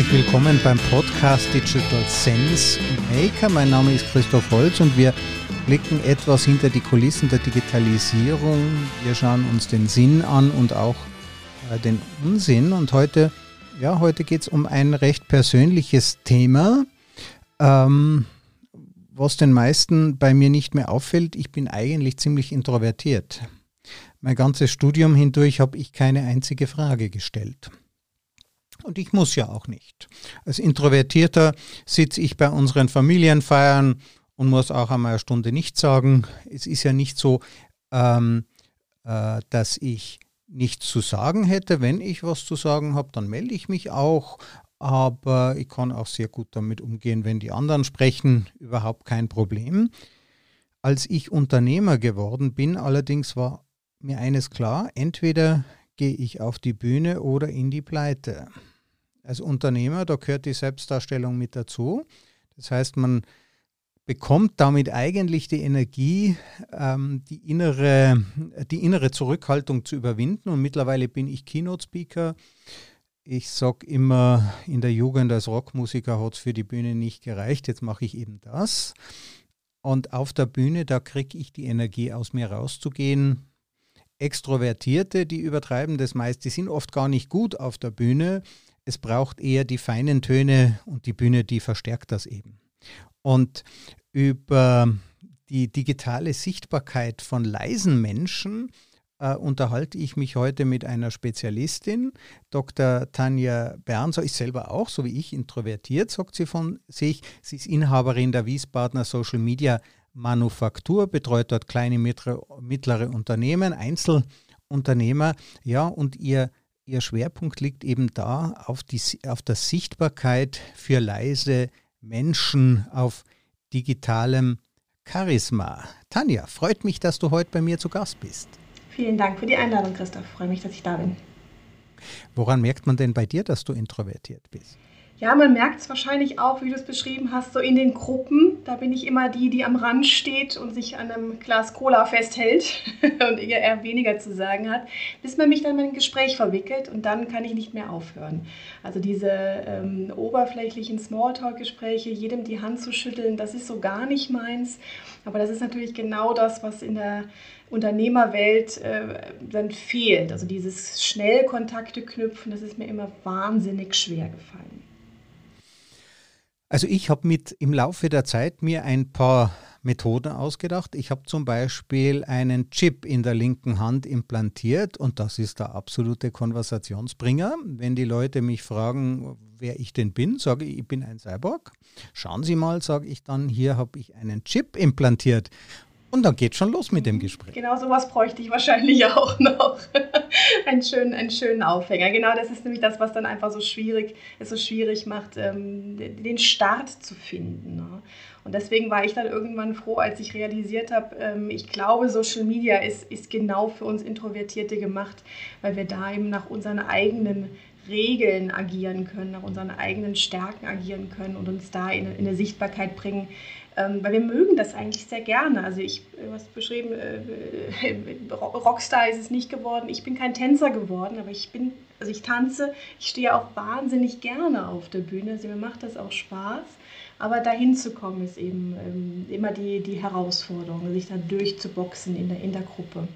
herzlich willkommen beim Podcast Digital Sense Maker. Mein Name ist Christoph Holz und wir blicken etwas hinter die Kulissen der Digitalisierung. Wir schauen uns den Sinn an und auch äh, den Unsinn. Und heute, ja, heute geht es um ein recht persönliches Thema, ähm, was den meisten bei mir nicht mehr auffällt. Ich bin eigentlich ziemlich introvertiert. Mein ganzes Studium hindurch habe ich keine einzige Frage gestellt. Und ich muss ja auch nicht. Als Introvertierter sitze ich bei unseren Familienfeiern und muss auch einmal eine Stunde nichts sagen. Es ist ja nicht so, ähm, äh, dass ich nichts zu sagen hätte. Wenn ich was zu sagen habe, dann melde ich mich auch. Aber ich kann auch sehr gut damit umgehen, wenn die anderen sprechen. Überhaupt kein Problem. Als ich Unternehmer geworden bin, allerdings war mir eines klar, entweder gehe ich auf die Bühne oder in die Pleite als Unternehmer, da gehört die Selbstdarstellung mit dazu. Das heißt, man bekommt damit eigentlich die Energie, ähm, die, innere, die innere Zurückhaltung zu überwinden. Und mittlerweile bin ich Keynote-Speaker. Ich sage immer, in der Jugend als Rockmusiker hat es für die Bühne nicht gereicht. Jetzt mache ich eben das. Und auf der Bühne, da kriege ich die Energie aus mir rauszugehen. Extrovertierte, die übertreiben das meist, die sind oft gar nicht gut auf der Bühne, es braucht eher die feinen Töne und die Bühne, die verstärkt das eben. Und über die digitale Sichtbarkeit von leisen Menschen äh, unterhalte ich mich heute mit einer Spezialistin, Dr. Tanja Bern, so ist selber auch, so wie ich, introvertiert, sagt sie von sich. Sie ist Inhaberin der Wiesbadener Social Media Manufaktur, betreut dort kleine, mittlere Unternehmen, Einzelunternehmer, ja, und ihr Ihr Schwerpunkt liegt eben da auf, die, auf der Sichtbarkeit für leise Menschen auf digitalem Charisma. Tanja, freut mich, dass du heute bei mir zu Gast bist. Vielen Dank für die Einladung, Christoph. Freue mich, dass ich da bin. Woran merkt man denn bei dir, dass du introvertiert bist? Ja, man merkt es wahrscheinlich auch, wie du es beschrieben hast, so in den Gruppen. Da bin ich immer die, die am Rand steht und sich an einem Glas Cola festhält und eher weniger zu sagen hat, bis man mich dann in ein Gespräch verwickelt und dann kann ich nicht mehr aufhören. Also diese ähm, oberflächlichen Smalltalk-Gespräche, jedem die Hand zu schütteln, das ist so gar nicht meins. Aber das ist natürlich genau das, was in der Unternehmerwelt äh, dann fehlt. Also dieses schnell Kontakte knüpfen, das ist mir immer wahnsinnig schwer gefallen. Also ich habe mit im Laufe der Zeit mir ein paar Methoden ausgedacht. Ich habe zum Beispiel einen Chip in der linken Hand implantiert und das ist der absolute Konversationsbringer. Wenn die Leute mich fragen, wer ich denn bin, sage ich, ich bin ein Cyborg. Schauen Sie mal, sage ich dann, hier habe ich einen Chip implantiert. Und dann geht schon los mit dem Gespräch. Genau sowas bräuchte ich wahrscheinlich auch noch. einen, schönen, einen schönen Aufhänger. Genau das ist nämlich das, was dann einfach so schwierig, es so schwierig macht, ähm, den Start zu finden. Ne? Und deswegen war ich dann irgendwann froh, als ich realisiert habe, ähm, ich glaube, Social Media ist, ist genau für uns Introvertierte gemacht, weil wir da eben nach unseren eigenen Regeln agieren können, nach unseren eigenen Stärken agieren können und uns da in, in eine Sichtbarkeit bringen, ähm, weil wir mögen das eigentlich sehr gerne. Also ich, du hast beschrieben, äh, äh, Rockstar ist es nicht geworden. Ich bin kein Tänzer geworden, aber ich bin, also ich tanze, ich stehe auch wahnsinnig gerne auf der Bühne. Also mir macht das auch Spaß. Aber dahin zu kommen ist eben ähm, immer die, die Herausforderung, sich da durchzuboxen in der, in der Gruppe.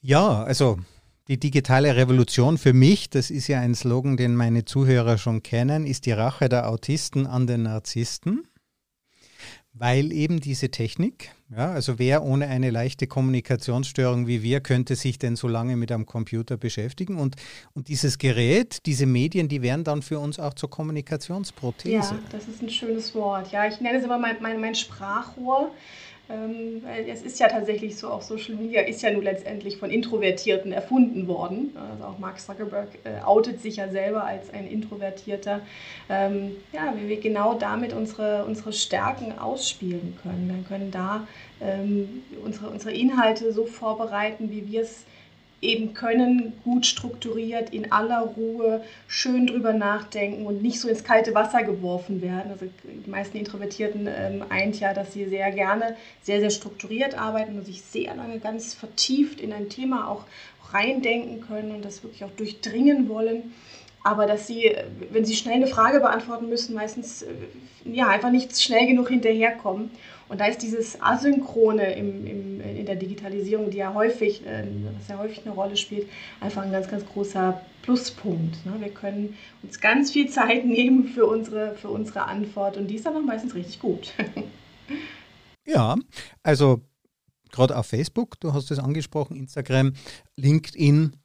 Ja, also die digitale Revolution für mich, das ist ja ein Slogan, den meine Zuhörer schon kennen, ist die Rache der Autisten an den Narzissten weil eben diese Technik, ja, also wer ohne eine leichte Kommunikationsstörung wie wir könnte sich denn so lange mit einem Computer beschäftigen und, und dieses Gerät, diese Medien, die werden dann für uns auch zur Kommunikationsprothese. Ja, das ist ein schönes Wort. Ja, ich nenne es immer mein, mein, mein Sprachrohr. Ähm, es ist ja tatsächlich so, auch Social Media ist ja nun letztendlich von Introvertierten erfunden worden. Also auch Mark Zuckerberg äh, outet sich ja selber als ein Introvertierter. Ähm, ja, wie wir genau damit unsere, unsere Stärken ausspielen können. Wir können da ähm, unsere, unsere Inhalte so vorbereiten, wie wir es eben können, gut strukturiert, in aller Ruhe, schön drüber nachdenken und nicht so ins kalte Wasser geworfen werden. Also die meisten Introvertierten ähm, eint ja, dass sie sehr gerne sehr, sehr strukturiert arbeiten und sich sehr lange ganz vertieft in ein Thema auch reindenken können und das wirklich auch durchdringen wollen. aber dass sie, wenn sie schnell eine Frage beantworten müssen, meistens äh, ja, einfach nicht schnell genug hinterherkommen. Und da ist dieses Asynchrone im, im, in der Digitalisierung, die ja häufig, äh, ja häufig eine Rolle spielt, einfach ein ganz, ganz großer Pluspunkt. Ne? Wir können uns ganz viel Zeit nehmen für unsere, für unsere Antwort und die ist dann auch meistens richtig gut. ja, also gerade auf Facebook, du hast es angesprochen, Instagram, LinkedIn.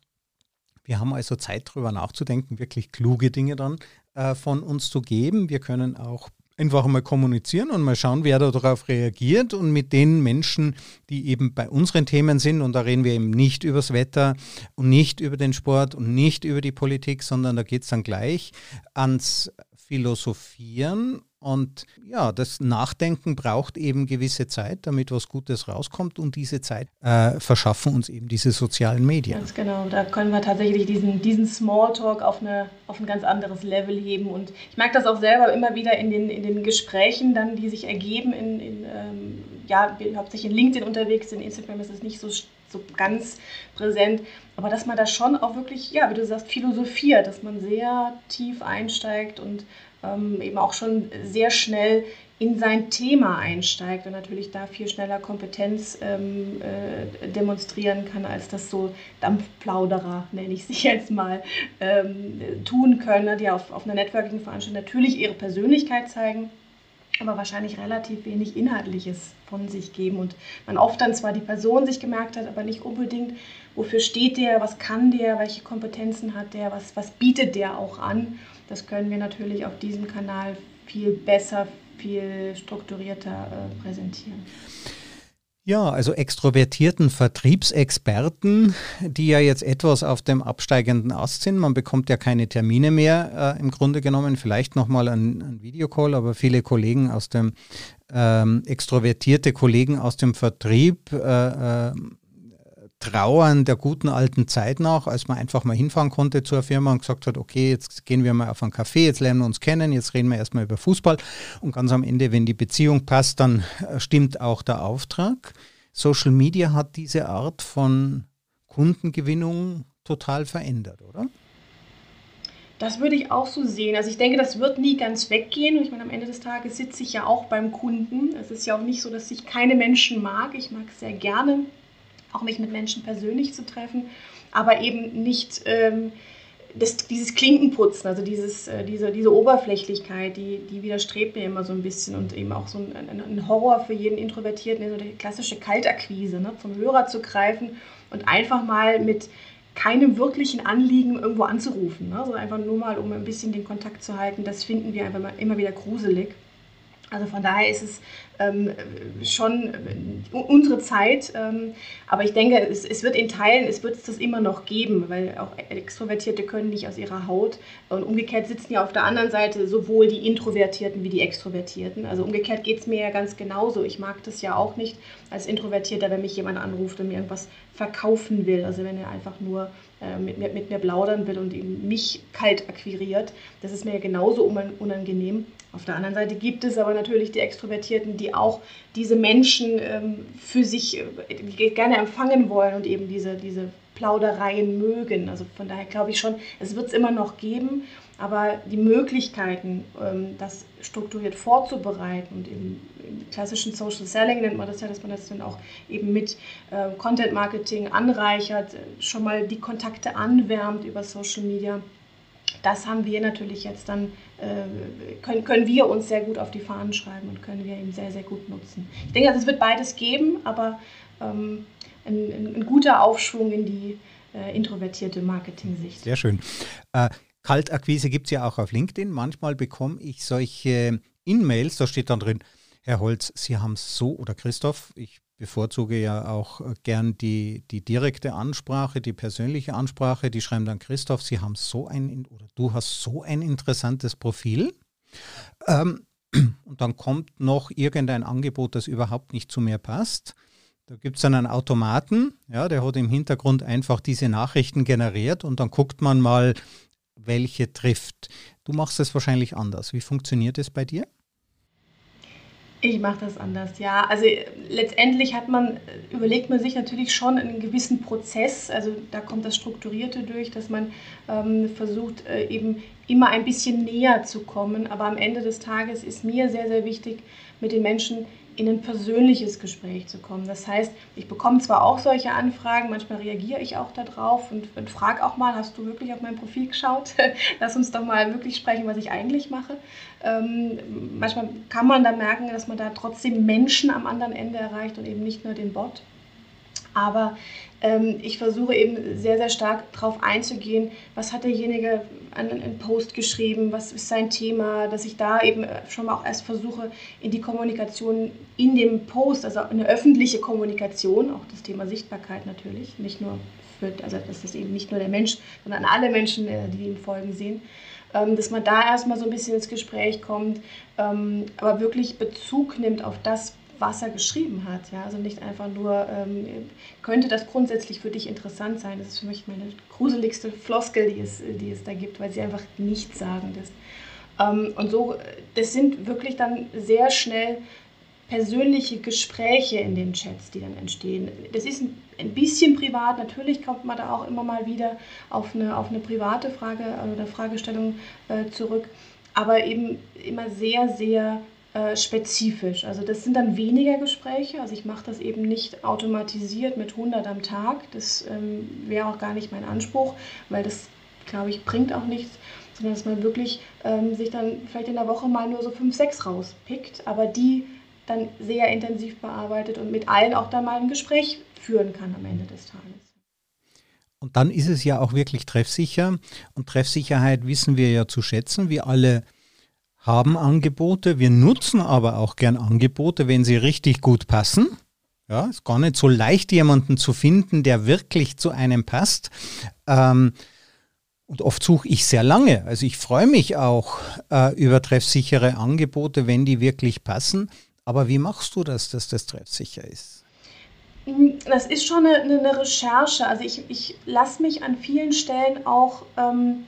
Wir haben also Zeit darüber nachzudenken, wirklich kluge Dinge dann äh, von uns zu geben. Wir können auch einfach mal kommunizieren und mal schauen, wer darauf reagiert. Und mit den Menschen, die eben bei unseren Themen sind, und da reden wir eben nicht übers Wetter und nicht über den Sport und nicht über die Politik, sondern da geht es dann gleich ans Philosophieren und ja, das Nachdenken braucht eben gewisse Zeit, damit was Gutes rauskommt. Und diese Zeit äh, verschaffen uns eben diese sozialen Medien. Ganz genau. Da können wir tatsächlich diesen, diesen Smalltalk auf, eine, auf ein ganz anderes Level heben. Und ich merke das auch selber immer wieder in den, in den Gesprächen, dann, die sich ergeben. In, in ähm, ja, hauptsächlich in LinkedIn unterwegs, in Instagram ist es nicht so, so ganz präsent. Aber dass man da schon auch wirklich, ja, wie du sagst, philosophiert, dass man sehr tief einsteigt und ähm, eben auch schon sehr schnell in sein Thema einsteigt und natürlich da viel schneller Kompetenz ähm, äh, demonstrieren kann, als das so Dampfplauderer, nenne ich sie jetzt mal, ähm, tun können, die auf, auf einer Networking-Veranstaltung natürlich ihre Persönlichkeit zeigen, aber wahrscheinlich relativ wenig Inhaltliches von sich geben und man oft dann zwar die Person sich gemerkt hat, aber nicht unbedingt, wofür steht der, was kann der, welche Kompetenzen hat der, was, was bietet der auch an. Das können wir natürlich auf diesem Kanal viel besser, viel strukturierter äh, präsentieren. Ja, also extrovertierten Vertriebsexperten, die ja jetzt etwas auf dem absteigenden Ast sind. Man bekommt ja keine Termine mehr äh, im Grunde genommen, vielleicht nochmal ein, ein Videocall, aber viele Kollegen aus dem, ähm, extrovertierte Kollegen aus dem Vertrieb äh, äh, trauern der guten alten Zeit nach, als man einfach mal hinfahren konnte zur Firma und gesagt hat, okay, jetzt gehen wir mal auf einen Café, jetzt lernen wir uns kennen, jetzt reden wir erstmal über Fußball und ganz am Ende, wenn die Beziehung passt, dann äh, stimmt auch der Auftrag. Social Media hat diese Art von Kundengewinnung total verändert, oder? Das würde ich auch so sehen. Also ich denke, das wird nie ganz weggehen. Ich meine, am Ende des Tages sitze ich ja auch beim Kunden. Es ist ja auch nicht so, dass ich keine Menschen mag. Ich mag sehr gerne auch mich mit Menschen persönlich zu treffen, aber eben nicht ähm, das, dieses Klinkenputzen, also dieses, äh, diese, diese Oberflächlichkeit, die, die widerstrebt mir immer so ein bisschen und eben auch so ein, ein Horror für jeden Introvertierten, so die klassische Kaltakquise, ne, zum Hörer zu greifen und einfach mal mit keinem wirklichen Anliegen irgendwo anzurufen, ne, sondern einfach nur mal, um ein bisschen den Kontakt zu halten, das finden wir einfach immer wieder gruselig. Also von daher ist es ähm, schon äh, unsere Zeit. Ähm, aber ich denke, es, es, wird in Teilen, es wird es das immer noch geben, weil auch Extrovertierte können nicht aus ihrer Haut. Und umgekehrt sitzen ja auf der anderen Seite sowohl die Introvertierten wie die Extrovertierten. Also umgekehrt geht es mir ja ganz genauso. Ich mag das ja auch nicht als Introvertierter, wenn mich jemand anruft und mir irgendwas verkaufen will. Also wenn er einfach nur äh, mit, mir, mit mir plaudern will und eben mich kalt akquiriert. Das ist mir ja genauso unangenehm. Auf der anderen Seite gibt es aber natürlich die Extrovertierten, die auch diese Menschen ähm, für sich äh, gerne empfangen wollen und eben diese, diese Plaudereien mögen. Also von daher glaube ich schon, es wird es immer noch geben, aber die Möglichkeiten, ähm, das strukturiert vorzubereiten und im, im, klassischen Social Selling nennt man das ja, dass man das dann auch eben mit äh, Content Marketing anreichert, schon mal die Kontakte anwärmt über Social Media das haben wir natürlich jetzt dann, äh, können, können wir uns sehr gut auf die Fahnen schreiben und können wir eben sehr, sehr gut nutzen. Ich denke, also es wird beides geben, aber ähm, ein, ein, guter Aufschwung in die äh, introvertierte Marketing-Sicht. Sehr schön. Äh, Kaltakquise gibt es ja auch auf LinkedIn. Manchmal bekomme ich solche In-Mails, da steht dann drin, Herr Holz, Sie haben so, oder Christoph, ich bevorzuge ja auch äh, gern die, die direkte Ansprache, die persönliche Ansprache. Die schreiben dann, Christoph, Sie haben so ein, oder du hast so ein interessantes Profil. Ähm, und dann kommt noch irgendein Angebot, das überhaupt nicht zu mir passt. Da gibt es dann einen Automaten, ja, der hat im Hintergrund einfach diese Nachrichten generiert und dann guckt man mal, welche trifft. Du machst es wahrscheinlich anders. Wie funktioniert es bei dir? Ich mache das anders, ja. Also letztendlich hat man, überlegt man sich natürlich schon einen gewissen Prozess, also da kommt das Strukturierte durch, dass man ähm, versucht, äh, eben immer ein bisschen näher zu kommen. Aber am Ende des Tages ist mir sehr, sehr wichtig, mit den Menschen in ein persönliches Gespräch zu kommen. Das heißt, ich bekomme zwar auch solche Anfragen, manchmal reagiere ich auch darauf und, und frage auch mal, hast du wirklich auf mein Profil geschaut? Lass uns doch mal wirklich sprechen, was ich eigentlich mache. Ähm, manchmal kann man da merken, dass man da trotzdem Menschen am anderen Ende erreicht und eben nicht nur den Bot. Aber ähm, ich versuche eben sehr, sehr stark darauf einzugehen, was hat derjenige an einen Post geschrieben, was ist sein Thema, dass ich da eben schon mal auch erst versuche, in die Kommunikation in dem Post, also eine öffentliche Kommunikation, auch das Thema Sichtbarkeit natürlich, nicht nur für, also dass das eben nicht nur der Mensch, sondern alle Menschen, äh, die ihm folgen, sehen, ähm, dass man da erstmal so ein bisschen ins Gespräch kommt, ähm, aber wirklich Bezug nimmt auf das, was er geschrieben hat. Ja? Also nicht einfach nur, ähm, könnte das grundsätzlich für dich interessant sein. Das ist für mich meine gruseligste Floskel, die es, die es da gibt, weil sie einfach nichtssagend ist. Ähm, und so, das sind wirklich dann sehr schnell persönliche Gespräche in den Chats, die dann entstehen. Das ist ein bisschen privat, natürlich kommt man da auch immer mal wieder auf eine, auf eine private Frage oder Fragestellung äh, zurück, aber eben immer sehr, sehr äh, spezifisch. Also das sind dann weniger Gespräche. Also ich mache das eben nicht automatisiert mit 100 am Tag. Das ähm, wäre auch gar nicht mein Anspruch, weil das, glaube ich, bringt auch nichts. Sondern dass man wirklich ähm, sich dann vielleicht in der Woche mal nur so 5, 6 rauspickt, aber die dann sehr intensiv bearbeitet und mit allen auch dann mal ein Gespräch führen kann am Ende des Tages. Und dann ist es ja auch wirklich treffsicher. Und Treffsicherheit wissen wir ja zu schätzen. Wir alle haben Angebote, wir nutzen aber auch gern Angebote, wenn sie richtig gut passen. Ja, ist gar nicht so leicht, jemanden zu finden, der wirklich zu einem passt. Ähm, und oft suche ich sehr lange. Also ich freue mich auch äh, über treffsichere Angebote, wenn die wirklich passen. Aber wie machst du das, dass das treffsicher ist? Das ist schon eine, eine Recherche. Also ich, ich lasse mich an vielen Stellen auch ähm,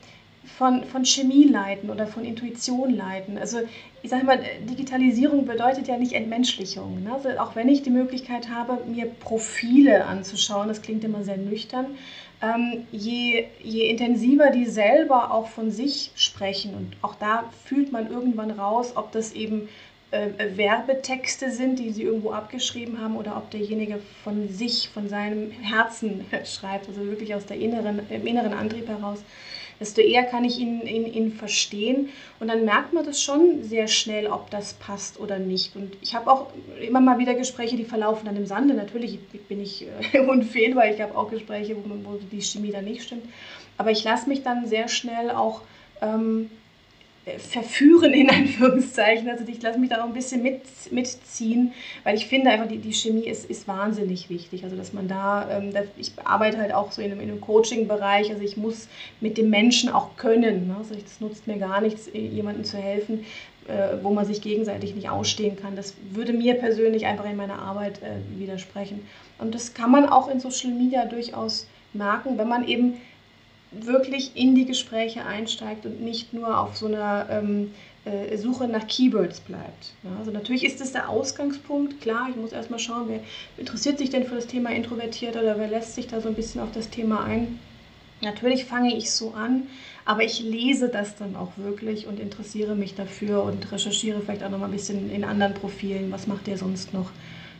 von, von Chemie leiten oder von Intuition leiten. Also ich sage mal, Digitalisierung bedeutet ja nicht Entmenschlichung. Ne? Also auch wenn ich die Möglichkeit habe, mir Profile anzuschauen, das klingt immer sehr nüchtern, ähm, je, je intensiver die selber auch von sich sprechen und auch da fühlt man irgendwann raus, ob das eben äh, Werbetexte sind, die sie irgendwo abgeschrieben haben oder ob derjenige von sich, von seinem Herzen schreibt, also wirklich aus der inneren, im inneren Antrieb heraus desto eher kann ich ihn, ihn, ihn verstehen. Und dann merkt man das schon sehr schnell, ob das passt oder nicht. Und ich habe auch immer mal wieder Gespräche, die verlaufen dann im Sande. Natürlich bin ich äh, unfehlbar. Ich habe auch Gespräche, wo, wo, die Chemie dann nicht stimmt. Aber ich lasse mich dann sehr schnell auch ähm, verführen, in Anführungszeichen. Also ich lasse mich da auch ein bisschen mit, mitziehen, weil ich finde einfach, die, die Chemie ist, ist wahnsinnig wichtig. Also dass man da, ähm, ich arbeite halt auch so in einem, in einem Coaching-Bereich, also ich muss mit dem Menschen auch können. Ne? Also das nutzt mir gar nichts, jemandem zu helfen, äh, wo man sich gegenseitig nicht ausstehen kann. Das würde mir persönlich einfach in meiner Arbeit äh, widersprechen. Und das kann man auch in Social Media durchaus merken, wenn man eben wirklich in die Gespräche einsteigt und nicht nur auf so einer ähm, äh, Suche nach Keywords bleibt. Ja, also natürlich ist das der Ausgangspunkt, klar, ich muss erstmal schauen, wer interessiert sich denn für das Thema introvertiert oder wer lässt sich da so ein bisschen auf das Thema ein. Natürlich fange ich so an, aber ich lese das dann auch wirklich und interessiere mich dafür und recherchiere vielleicht auch noch mal ein bisschen in anderen Profilen, was macht der sonst noch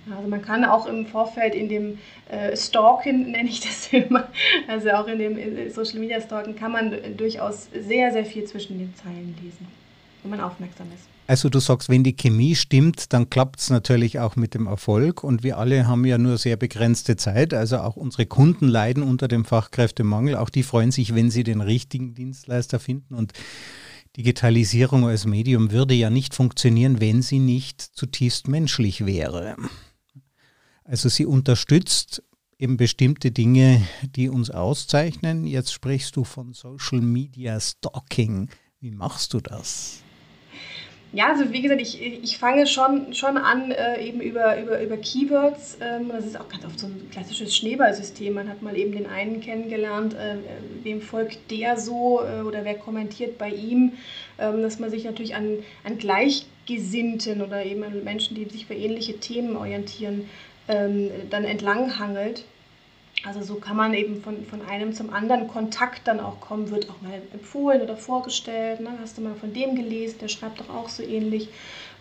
also man kann auch im Vorfeld in dem äh, Stalken, nenne ich das immer, also auch in dem Social Media Stalken, kann man durchaus sehr, sehr viel zwischen den Zeilen lesen, wenn man aufmerksam ist. Also du sagst, wenn die Chemie stimmt, dann klappt es natürlich auch mit dem Erfolg. Und wir alle haben ja nur sehr begrenzte Zeit. Also auch unsere Kunden leiden unter dem Fachkräftemangel. Auch die freuen sich, wenn sie den richtigen Dienstleister finden. Und Digitalisierung als Medium würde ja nicht funktionieren, wenn sie nicht zutiefst menschlich wäre. Also sie unterstützt eben bestimmte Dinge, die uns auszeichnen. Jetzt sprichst du von Social Media Stalking. Wie machst du das? Ja, also wie gesagt, ich, ich fange schon, schon an äh, eben über, über, über Keywords. Ähm, das ist auch ganz oft so ein klassisches Schneeballsystem. Man hat mal eben den einen kennengelernt, äh, wem folgt der so äh, oder wer kommentiert bei ihm, ähm, dass man sich natürlich an, an gleich Gesinnten oder eben Menschen, die sich für ähnliche Themen orientieren, ähm, dann entlanghangelt. Also so kann man eben von, von einem zum anderen Kontakt dann auch kommen, wird auch mal empfohlen oder vorgestellt. Ne? Hast du mal von dem gelesen, der schreibt doch auch so ähnlich.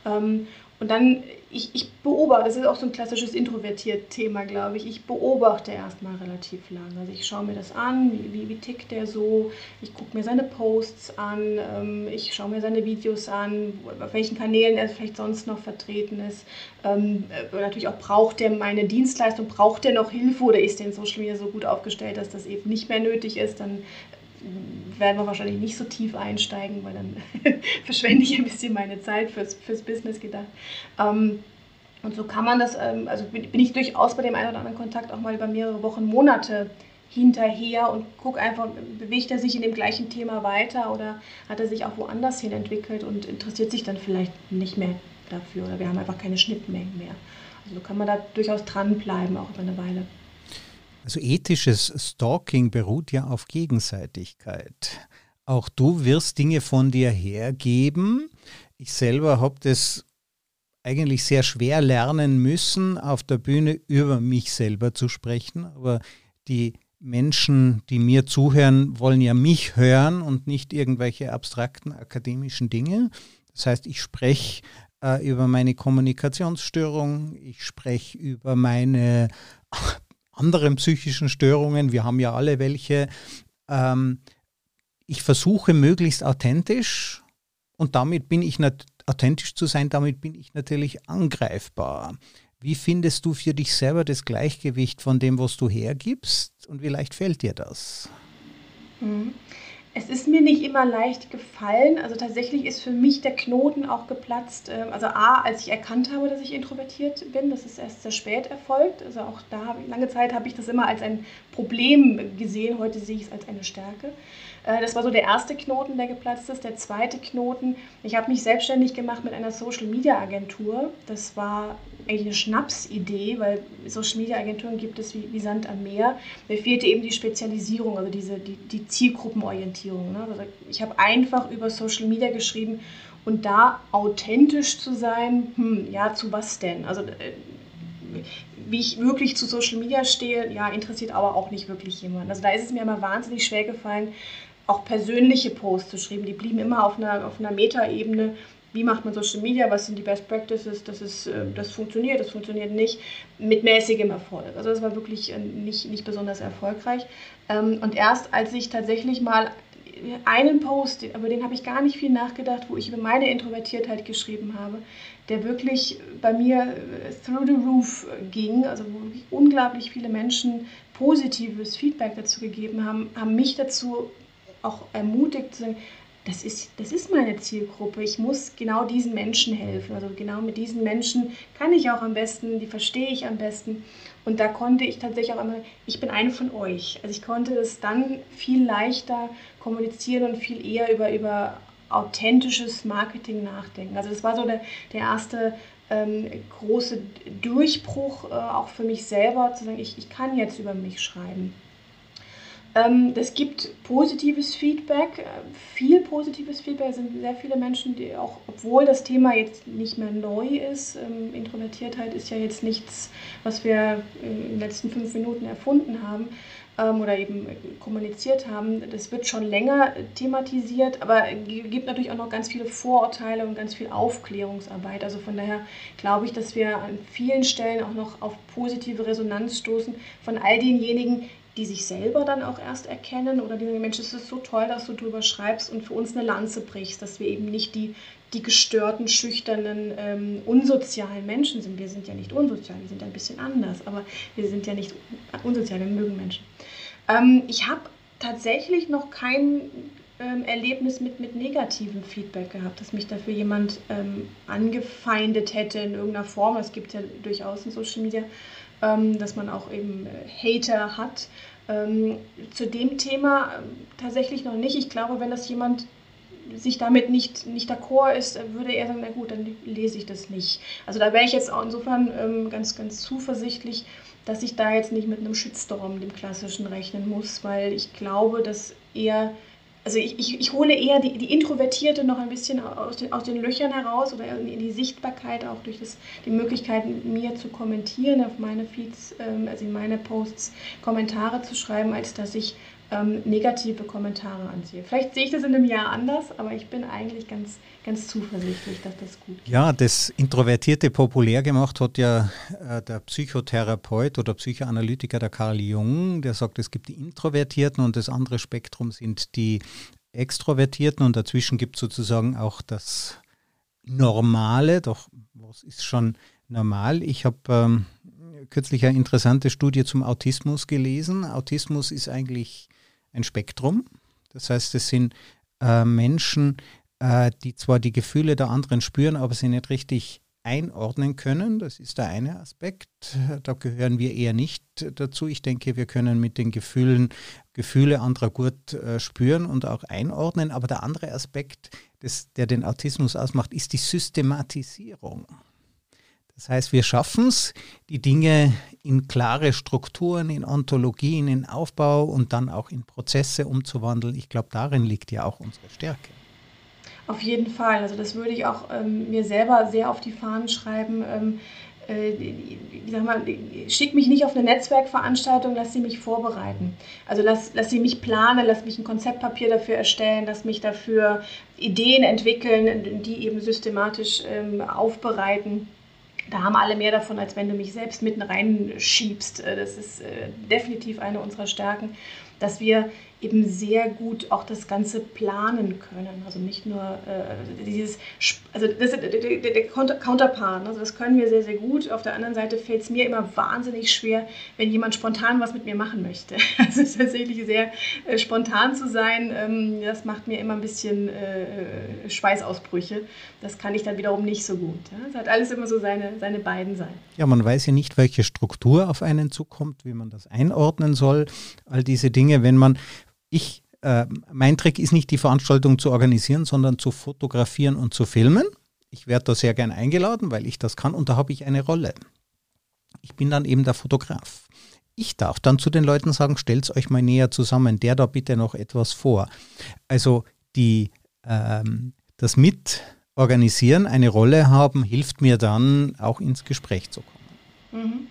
Ähm, und dann, ich, ich beobachte, das ist auch so ein klassisches Introvertiert-Thema, glaube ich. Ich beobachte erstmal relativ lang. Also ich schaue mir das an, wie, wie, wie tickt der so, ich gucke mir seine Posts an, ähm, ich schaue mir seine Videos an, auf welchen Kanälen er vielleicht sonst noch vertreten ist. Ähm, äh, natürlich auch, braucht der meine Dienstleistung, braucht der noch Hilfe oder ist der in Social Media so gut aufgestellt, dass das eben nicht mehr nötig ist, dann werden wir wahrscheinlich nicht so tief einsteigen, weil dann verschwende ich ein bisschen meine Zeit fürs, fürs Business gedacht. Ähm, und so kann man das, ähm, also bin, bin, ich durchaus bei dem einen oder anderen Kontakt auch mal über mehrere Wochen, Monate hinterher und gucke einfach, bewegt er sich in dem gleichen Thema weiter oder hat er sich auch woanders hin entwickelt und interessiert sich dann vielleicht nicht mehr dafür oder wir haben einfach keine Schnittmengen mehr. Also so kann man da durchaus dranbleiben, auch über eine Weile. Also ethisches Stalking beruht ja auf Gegenseitigkeit. Auch du wirst Dinge von dir hergeben. Ich selber habe das eigentlich sehr schwer lernen müssen, auf der Bühne über mich selber zu sprechen. Aber die Menschen, die mir zuhören, wollen ja mich hören und nicht irgendwelche abstrakten akademischen Dinge. Das heißt, ich spreche äh, über meine Kommunikationsstörung, ich spreche über meine anderen psychischen Störungen, wir haben ja alle welche. Ähm, ich versuche möglichst authentisch und damit bin ich authentisch zu sein, damit bin ich natürlich angreifbar. Wie findest du für dich selber das Gleichgewicht von dem, was du hergibst und wie leicht fällt dir das? Mhm. Es ist mir nicht immer leicht gefallen. Also tatsächlich ist für mich der Knoten auch geplatzt. Ähm, also A, als ich erkannt habe, dass ich introvertiert bin, das ist erst sehr spät erfolgt. Also auch da lange Zeit habe ich das immer als ein Problem gesehen. Heute sehe ich es als eine Stärke. Äh, das war so der erste Knoten, der geplatzt ist. Der zweite Knoten, ich habe mich selbstständig gemacht mit einer Social Media Agentur. Das war eigentlich eine Schnapsidee, weil Social Media Agenturen gibt es wie, wie Sand am Meer. Mir fehlte eben die Spezialisierung, also diese, die, die Zielgruppenorientierung. Ne? Also ich habe einfach über Social Media geschrieben und da authentisch zu sein, hm, ja, zu was denn? Also äh, wie ich wirklich zu Social Media stehe, ja, interessiert aber auch nicht wirklich jemand. Also da ist es mir immer wahnsinnig schwer gefallen, auch persönliche Posts zu schreiben. Die blieben immer auf einer, auf einer Metaebene. Wie macht man Social Media? Was sind die Best Practices? Das, ist, äh, das funktioniert, das funktioniert nicht. Mit mäßigem Erfolg. Also das war wirklich äh, nicht, nicht besonders erfolgreich. Ähm, und erst als ich tatsächlich mal einen Post, aber den habe ich gar nicht viel nachgedacht, wo ich über meine Introvertiertheit geschrieben habe, der wirklich bei mir äh, through the roof ging, also wo unglaublich viele Menschen positives Feedback dazu gegeben haben, haben mich dazu auch ermutigt zu sagen, das ist, das ist meine Zielgruppe. Ich muss genau diesen Menschen helfen. Also genau mit diesen Menschen kann ich auch am besten, die verstehe ich am besten. Und da konnte ich tatsächlich auch einmal, ich bin eine von euch. Also ich konnte das dann viel leichter kommunizieren und viel eher über, über authentisches Marketing nachdenken. Also das war so der, der erste ähm, große Durchbruch, äh, auch für mich selber, zu sagen, ich, ich kann jetzt über mich schreiben. Ähm, es gibt positives Feedback, äh, viel positives Feedback. Es sind sehr viele Menschen, die auch, obwohl das Thema jetzt nicht mehr neu ist, ähm, Introvertiertheit ist ja jetzt nichts, was wir in den letzten fünf Minuten erfunden haben ähm, oder eben kommuniziert haben. Das wird schon länger thematisiert, aber es gibt natürlich auch noch ganz viele Vorurteile und ganz viel Aufklärungsarbeit. Also von daher glaube ich, dass wir an vielen Stellen auch noch auf positive Resonanz stoßen von all denjenigen, die sich selber dann auch erst erkennen oder die sagen, Mensch, es ist so toll, dass du drüber schreibst und für uns eine Lanze brichst, dass wir eben nicht die, die gestörten, schüchternen, ähm, unsozialen Menschen sind. Wir sind ja nicht unsozial, wir sind ein bisschen anders, aber wir sind ja nicht unsozial, wir mögen Menschen. Ähm, ich habe tatsächlich noch kein ähm, Erlebnis mit, mit negativem Feedback gehabt, dass mich dafür jemand ähm, angefeindet hätte in irgendeiner Form. Es gibt ja durchaus in Social Media ähm, dass man auch eben äh, Hater hat. Ähm, zu dem Thema ähm, tatsächlich noch nicht. Ich glaube, wenn das jemand sich damit nicht, nicht d'accord ist, würde er sagen, na gut, dann lese ich das nicht. Also da wäre ich jetzt auch insofern ähm, ganz, ganz zuversichtlich, dass ich da jetzt nicht mit einem Shitstorm, dem klassischen, rechnen muss, weil ich glaube, dass er also ich, ich, ich hole eher die, die Introvertierte noch ein bisschen aus den, aus den Löchern heraus oder in die Sichtbarkeit auch durch das, die Möglichkeit, mir zu kommentieren, auf meine Feeds, ähm, also in meine Posts Kommentare zu schreiben, als dass ich ähm, negative Kommentare anziehe. Vielleicht sehe ich das in einem Jahr anders, aber ich bin eigentlich ganz, ganz zuversichtlich, dass das gut geht. Ja, das Introvertierte populär gemacht hat ja äh, der Psychotherapeut oder Psychoanalytiker der Karl Jung, der sagt, es gibt die Introvertierten und das andere Spektrum sind die Extrovertierten und dazwischen gibt es sozusagen auch das Normale, doch was ist schon normal? Ich habe ähm, kürzlich eine interessante Studie zum Autismus gelesen. Autismus ist eigentlich ein Spektrum. Das heißt, es sind äh, Menschen, äh, die zwar die Gefühle der anderen spüren, aber sie nicht richtig einordnen können. Das ist der eine Aspekt. Da gehören wir eher nicht dazu. Ich denke, wir können mit den Gefühlen Gefühle anderer gut äh, spüren und auch einordnen. Aber der andere Aspekt, das, der den Autismus ausmacht, ist die Systematisierung. Das heißt, wir schaffen es, die Dinge in klare Strukturen, in Ontologien, in Aufbau und dann auch in Prozesse umzuwandeln. Ich glaube, darin liegt ja auch unsere Stärke. Auf jeden Fall. Also das würde ich auch ähm, mir selber sehr auf die Fahnen schreiben. Ähm, äh, ich sag mal, schick mich nicht auf eine Netzwerkveranstaltung, lass sie mich vorbereiten. Also lass, lass sie mich planen, lass mich ein Konzeptpapier dafür erstellen, lass mich dafür Ideen entwickeln, die eben systematisch ähm, aufbereiten da haben alle mehr davon, als wenn du mich selbst mitten reinschiebst. Äh, das ist äh, definitiv eine unserer Stärken, dass wir eben sehr gut auch das Ganze planen können. Also nicht nur äh, dieses, also das, der, der Counterpart, also das können wir sehr, sehr gut. Auf der anderen Seite fällt es mir immer wahnsinnig schwer, wenn jemand spontan was mit mir machen möchte. Also es ist tatsächlich sehr äh, spontan zu sein, ähm, das macht mir immer ein bisschen äh, Schweißausbrüche. Das kann ich dann wiederum nicht so gut. Es ja? hat alles immer so seine, seine beiden Seiten. Ja, man weiß ja nicht, welche Struktur auf einen zukommt, wie man das einordnen soll. All diese Dinge, wenn man ich, äh, mein Trick ist nicht die Veranstaltung zu organisieren, sondern zu fotografieren und zu filmen. Ich werde da sehr gern eingeladen, weil ich das kann und da habe ich eine Rolle. Ich bin dann eben der Fotograf. Ich darf dann zu den Leuten sagen, stellt euch mal näher zusammen, der da bitte noch etwas vor. Also die, ähm, das Mitorganisieren, eine Rolle haben, hilft mir dann auch ins Gespräch zu kommen. Mhm.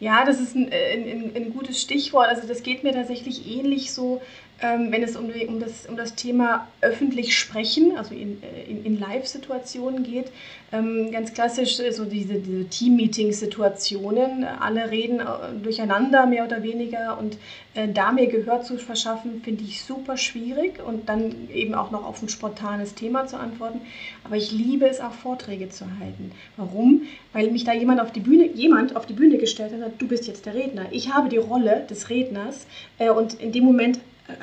Ja, das ist ein, ein, ein, gutes Stichwort. Also das geht mir tatsächlich ähnlich so, ähm, wenn es um, die, um, das, um das Thema öffentlich sprechen, also in, äh, in, in Live-Situationen geht. Ähm, ganz klassisch so diese, diese Team-Meeting-Situationen. Alle reden äh, durcheinander mehr oder weniger und äh, da mir Gehör zu verschaffen, finde ich super schwierig und dann eben auch noch auf ein spontanes Thema zu antworten. Aber ich liebe es auch Vorträge zu halten. Warum? Weil mich da jemand auf die Bühne, jemand auf die Bühne gestellt hat, du bist jetzt der Redner. Ich habe die Rolle des Redners äh, und in dem Moment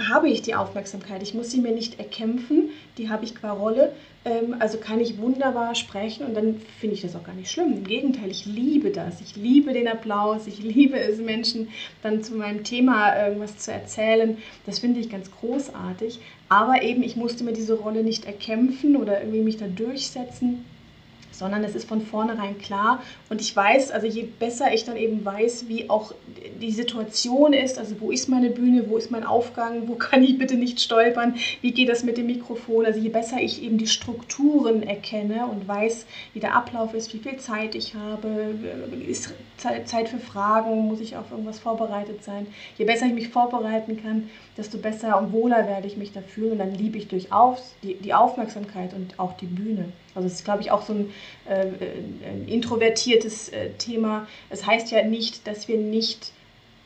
habe ich die Aufmerksamkeit. Ich muss sie mir nicht erkämpfen, die habe ich qua Rolle. Ähm, also kann ich wunderbar sprechen und dann finde ich das auch gar nicht schlimm. Im Gegenteil, ich liebe das. Ich liebe den Applaus. Ich liebe es, Menschen dann zu meinem Thema irgendwas zu erzählen. Das finde ich ganz großartig. Aber eben, ich musste mir diese Rolle nicht erkämpfen oder irgendwie mich da durchsetzen sondern es ist von vornherein klar. Und ich weiß, also je besser ich dann eben weiß, wie auch die Situation ist, also wo ist meine Bühne, wo ist mein Aufgang, wo kann ich bitte nicht stolpern, wie geht das mit dem Mikrofon, also je besser ich eben die Strukturen erkenne und weiß, wie der Ablauf ist, wie viel Zeit ich habe, ist Zeit für Fragen, muss ich auf irgendwas vorbereitet sein. Je besser ich mich vorbereiten kann, desto besser und wohler werde ich mich da fühlen und dann liebe ich durchaus die, die Aufmerksamkeit und auch die Bühne. Also es ist, glaube ich, auch so ein, äh, ein introvertiertes äh, Thema. Es heißt ja nicht, dass wir nicht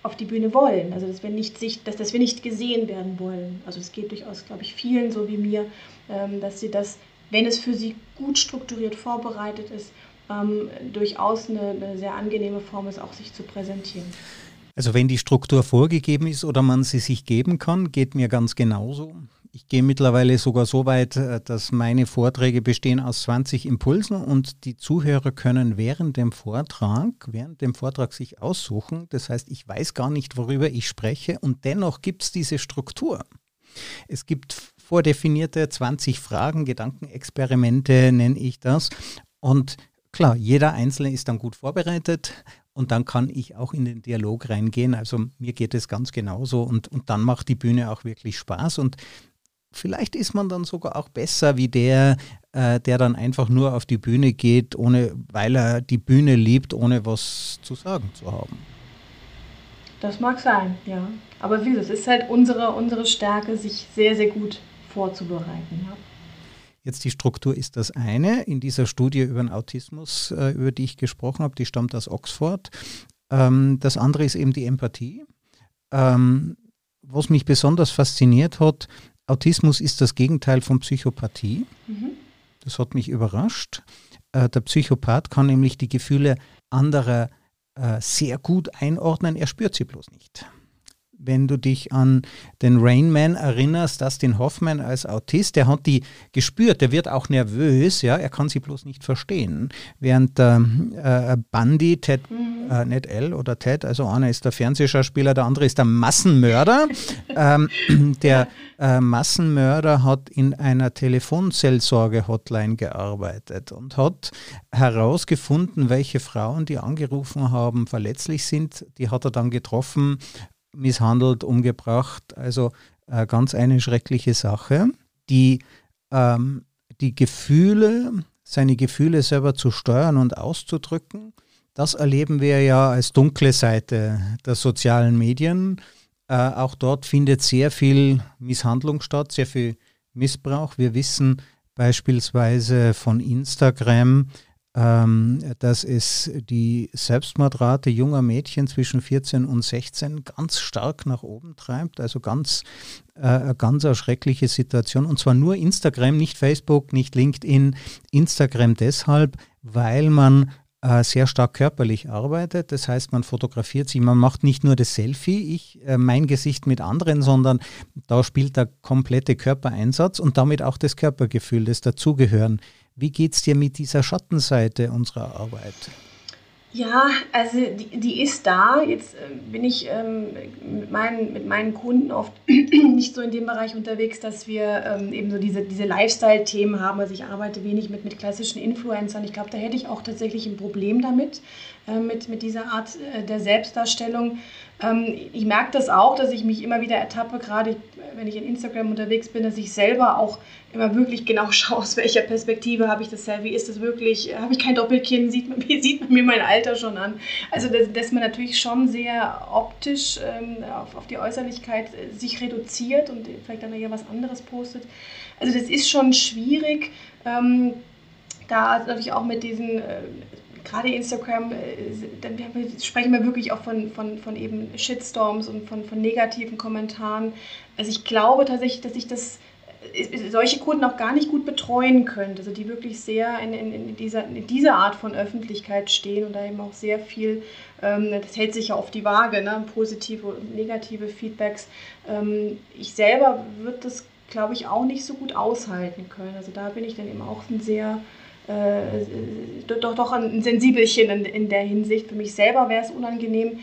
auf die Bühne wollen, also dass wir nicht, sich, dass, dass wir nicht gesehen werden wollen. Also es geht durchaus, glaube ich, vielen so wie mir, ähm, dass sie das, wenn es für sie gut strukturiert vorbereitet ist, ähm, durchaus eine, eine sehr angenehme Form ist, auch sich zu präsentieren. Also wenn die Struktur vorgegeben ist oder man sie sich geben kann, geht mir ganz genauso. Ich gehe mittlerweile sogar so weit, äh, dass meine Vorträge bestehen aus 20 Impulsen und die Zuhörer können während dem Vortrag, während dem Vortrag sich aussuchen. Das heißt, ich weiß gar nicht, worüber ich spreche und dennoch gibt es diese Struktur. Es gibt vordefinierte 20 Fragen, Gedankenexperimente nenne ich das. Und klar, jeder Einzelne ist dann gut vorbereitet und dann kann ich auch in den Dialog reingehen. Also mir geht es ganz genauso und, und dann macht die Bühne auch wirklich Spaß. Und vielleicht ist man dann sogar auch besser wie der, äh, der dann einfach nur auf die Bühne geht, ohne, weil er die Bühne liebt, ohne was zu sagen zu haben. Das mag sein, ja. Aber wie gesagt, es ist halt unsere, unsere Stärke, sich sehr, sehr gut vorzubereiten. Ja. Jetzt die Struktur ist das eine. In dieser Studie über den Autismus, äh, über die ich gesprochen habe, die stammt aus Oxford. Ähm, das andere ist eben die Empathie. Ähm, was mich besonders fasziniert hat, Autismus ist das Gegenteil von Psychopathie. Mhm. Das hat mich überrascht. Äh, der Psychopath kann nämlich die Gefühle anderer äh, sehr gut einordnen, er spürt sie bloß nicht wenn du dich an den Rainman erinnerst, Dustin Hoffman als Autist, der hat die gespürt, der wird auch nervös, ja, er kann sie bloß nicht verstehen. Während der äh, Bundy, Ted, äh, nicht L oder Ted, also einer ist der Fernsehschauspieler, der andere ist der Massenmörder. ähm, der äh, Massenmörder hat in einer Telefonseelsorge-Hotline gearbeitet und hat herausgefunden, welche Frauen, die angerufen haben, verletzlich sind. Die hat er dann getroffen misshandelt, umgebracht. Also äh, ganz eine schreckliche Sache. Die, ähm, die Gefühle, seine Gefühle selber zu steuern und auszudrücken, das erleben wir ja als dunkle Seite der sozialen Medien. Äh, auch dort findet sehr viel Misshandlung statt, sehr viel Missbrauch. Wir wissen beispielsweise von Instagram, ähm, dass es die Selbstmordrate junger Mädchen zwischen 14 und 16 ganz stark nach oben treibt. Also ganz, äh, eine ganz erschreckliche Situation. Und zwar nur Instagram, nicht Facebook, nicht LinkedIn. Instagram deshalb, weil man äh, sehr stark körperlich arbeitet. Das heißt, man fotografiert sich, man macht nicht nur das Selfie, ich, äh, mein Gesicht mit anderen, sondern da spielt der komplette Körpereinsatz und damit auch das Körpergefühl, das Dazugehören wie geht es dir mit dieser Schattenseite unserer Arbeit? Ja, also die, die ist da. Jetzt äh, bin ich ähm, mit, meinen, mit meinen Kunden oft nicht so in dem Bereich unterwegs, dass wir ähm, eben so diese, diese Lifestyle-Themen haben. Also ich arbeite wenig mit, mit klassischen Influencern. Ich glaube, da hätte ich auch tatsächlich ein Problem damit, äh, mit, mit dieser Art äh, der Selbstdarstellung. Ähm, ich merke das auch, dass ich mich immer wieder ertappe, gerade wenn ich in Instagram unterwegs bin, dass ich selber auch immer wirklich genau schaue, aus welcher Perspektive habe ich das Selfie, ist das wirklich, habe ich kein Doppelkinn, sieht man, sieht man mir mein Alter schon an. Also dass, dass man natürlich schon sehr optisch ähm, auf, auf die Äußerlichkeit äh, sich reduziert und vielleicht dann ja was anderes postet. Also das ist schon schwierig. Ähm, da natürlich auch mit diesen äh, gerade Instagram, äh, dann sprechen wir wirklich auch von, von, von eben Shitstorms und von, von negativen Kommentaren. Also ich glaube tatsächlich, dass ich das äh, solche Kunden auch gar nicht gut betreuen könnte, also die wirklich sehr in, in, in, dieser, in dieser Art von Öffentlichkeit stehen und da eben auch sehr viel, ähm, das hält sich ja auf die Waage, ne? positive und negative Feedbacks. Ähm, ich selber würde das, glaube ich, auch nicht so gut aushalten können. Also da bin ich dann eben auch ein sehr äh, doch, doch ein Sensibelchen in, in der Hinsicht. Für mich selber wäre es unangenehm.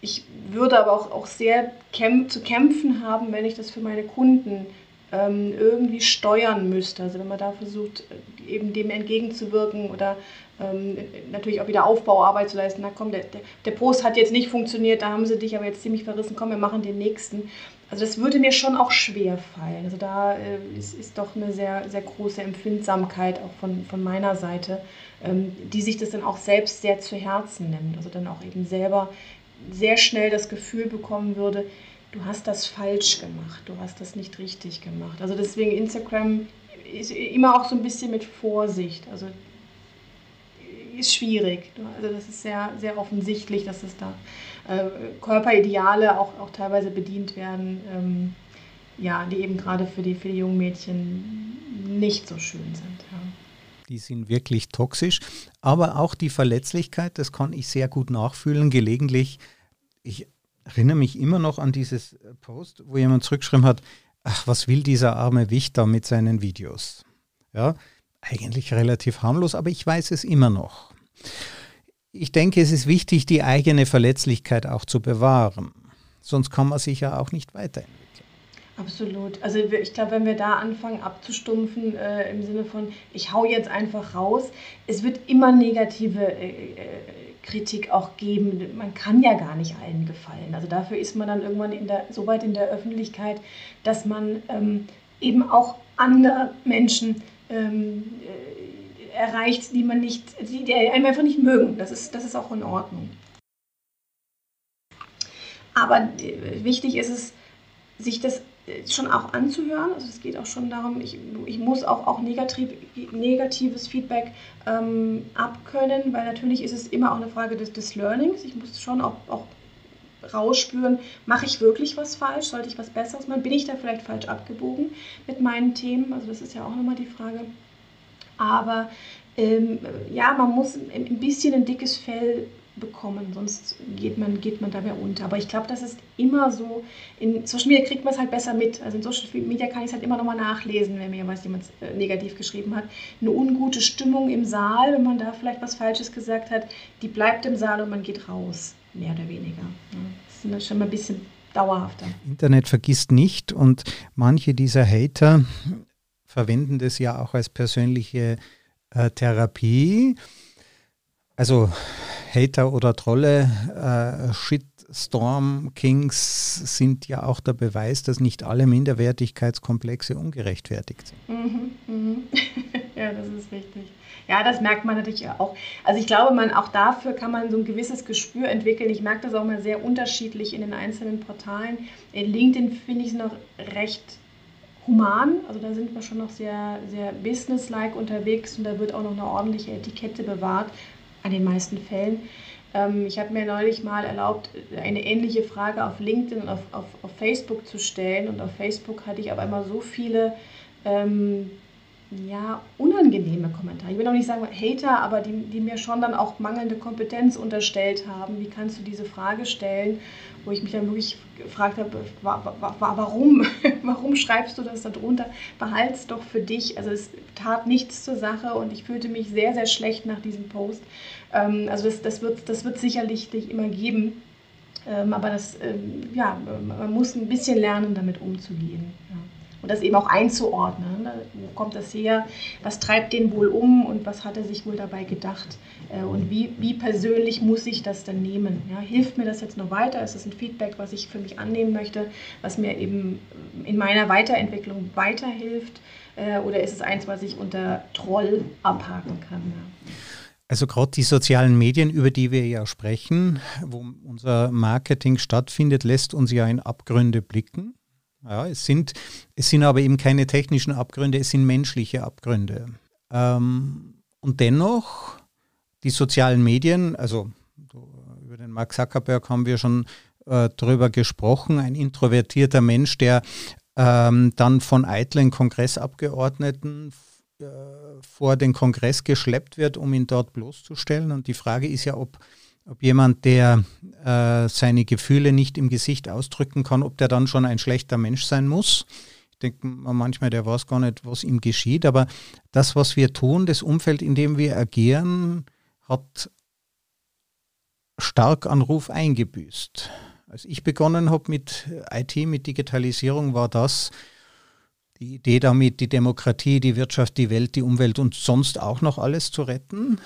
Ich würde aber auch, auch sehr kämp zu kämpfen haben, wenn ich das für meine Kunden ähm, irgendwie steuern müsste. Also wenn man da versucht, eben dem entgegenzuwirken oder ähm, natürlich auch wieder Aufbauarbeit zu leisten. Na komm, der, der Post hat jetzt nicht funktioniert, da haben sie dich aber jetzt ziemlich verrissen, komm, wir machen den nächsten. Also das würde mir schon auch schwer fallen. Also da äh, ist, ist doch eine sehr, sehr große Empfindsamkeit auch von, von meiner Seite, ähm, die sich das dann auch selbst sehr zu Herzen nimmt. Also dann auch eben selber sehr schnell das Gefühl bekommen würde, du hast das falsch gemacht, du hast das nicht richtig gemacht. Also deswegen Instagram ist immer auch so ein bisschen mit Vorsicht. Also ist schwierig. Also das ist sehr, sehr offensichtlich, dass es da äh, Körperideale auch, auch teilweise bedient werden, ähm, ja, die eben gerade für die, für die jungen Mädchen nicht so schön sind. Ja. Die sind wirklich toxisch, aber auch die Verletzlichkeit, das kann ich sehr gut nachfühlen. Gelegentlich, ich erinnere mich immer noch an dieses Post, wo jemand zurückgeschrieben hat, ach, was will dieser arme Wicht da mit seinen Videos? Ja, eigentlich relativ harmlos, aber ich weiß es immer noch ich denke, es ist wichtig, die eigene Verletzlichkeit auch zu bewahren. Sonst kann man sich ja auch nicht weiterentwickeln. Absolut. Also ich glaube, wenn wir da anfangen abzustumpfen äh, im Sinne von, ich hau jetzt einfach raus, es wird immer negative äh, äh, Kritik auch geben. Man kann ja gar nicht allen gefallen. Also dafür ist man dann irgendwann in der, so weit in der Öffentlichkeit, dass man ähm, eben auch andere Menschen ähm, äh, erreicht, die man nicht, die, die einem einfach nicht mögen. Das ist, das ist auch in Ordnung. Aber äh, wichtig ist es, sich das äh, schon auch anzuhören. Also es geht auch schon darum, ich, ich muss auch, auch negativ, negatives Feedback ähm, abkönnen, weil natürlich ist es immer auch eine Frage des, des Learnings. Ich muss schon auch, auch rausspüren, mache ich wirklich was falsch, sollte ich was Besseres machen, bin ich da vielleicht falsch abgebogen mit meinen Themen, also das ist ja auch nochmal die Frage. Aber ähm, ja, man muss ein bisschen ein dickes Fell bekommen, sonst geht man, geht man dabei unter. Aber ich glaube, das ist immer so, in Social Media kriegt man es halt besser mit. Also in Social Media kann ich es halt immer nochmal nachlesen, wenn mir was jemand äh, negativ geschrieben hat. Eine ungute Stimmung im Saal, wenn man da vielleicht was Falsches gesagt hat, die bleibt im Saal und man geht raus, mehr oder weniger. Das ist schon mal ein bisschen dauerhafter. Internet vergisst nicht und manche dieser Hater verwenden das ja auch als persönliche äh, Therapie. Also Hater oder Trolle, äh, Shitstorm Kings sind ja auch der Beweis, dass nicht alle Minderwertigkeitskomplexe ungerechtfertigt sind. Mhm, mhm. ja, das ist richtig. Ja, das merkt man natürlich auch. Also ich glaube, man auch dafür kann man so ein gewisses Gespür entwickeln. Ich merke das auch mal sehr unterschiedlich in den einzelnen Portalen. In LinkedIn finde ich es noch recht human. Also da sind wir schon noch sehr, sehr businesslike unterwegs und da wird auch noch eine ordentliche Etikette bewahrt an den meisten Fällen. Ähm, ich habe mir neulich mal erlaubt, eine ähnliche Frage auf LinkedIn und auf, auf, auf Facebook zu stellen. Und auf Facebook hatte ich aber immer so viele ähm, ja, unangenehme Kommentare. Ich will auch nicht sagen Hater, aber die, die mir schon dann auch mangelnde Kompetenz unterstellt haben. Wie kannst du diese Frage stellen? Wo ich mich dann wirklich gefragt habe, warum? warum schreibst du das da drunter? Es doch für dich. Also es tat nichts zur Sache und ich fühlte mich sehr, sehr schlecht nach diesem Post. Ähm, also das, das wird es das wird sicherlich nicht immer geben. Ähm, aber das, ähm, ja, man muss ein bisschen lernen, damit umzugehen. Ja und das eben auch einzuordnen. Ne? Wo kommt das her? Was treibt den wohl um und was hat er sich wohl dabei gedacht? Äh, und wie, wie persönlich muss ich das dann nehmen? Ja, hilft mir das jetzt noch weiter? Ist das ein Feedback, was ich für mich annehmen möchte, was mir eben in meiner Weiterentwicklung weiterhilft? Äh, oder ist es eins, was ich unter Troll abhaken kann? Ja? Also gerade die sozialen Medien, über die wir ja sprechen, wo unser Marketing stattfindet, lässt uns ja in Abgründe blicken. Ja, es, sind, es sind aber eben keine technischen Abgründe, es sind menschliche Abgründe. Ähm, und dennoch, die sozialen Medien, also über den Mark Zuckerberg haben wir schon äh, drüber gesprochen, ein introvertierter Mensch, der ähm, dann von eitlen Kongressabgeordneten äh, vor den Kongress geschleppt wird, um ihn dort bloßzustellen. Und die Frage ist ja, ob ob jemand, der äh, seine Gefühle nicht im Gesicht ausdrücken kann, ob der dann schon ein schlechter Mensch sein muss. Ich denke manchmal, der weiß gar nicht, was ihm geschieht. Aber das, was wir tun, das Umfeld, in dem wir agieren, hat stark an Ruf eingebüßt. Als ich begonnen habe mit IT, mit Digitalisierung, war das die Idee damit, die Demokratie, die Wirtschaft, die Welt, die Umwelt und sonst auch noch alles zu retten.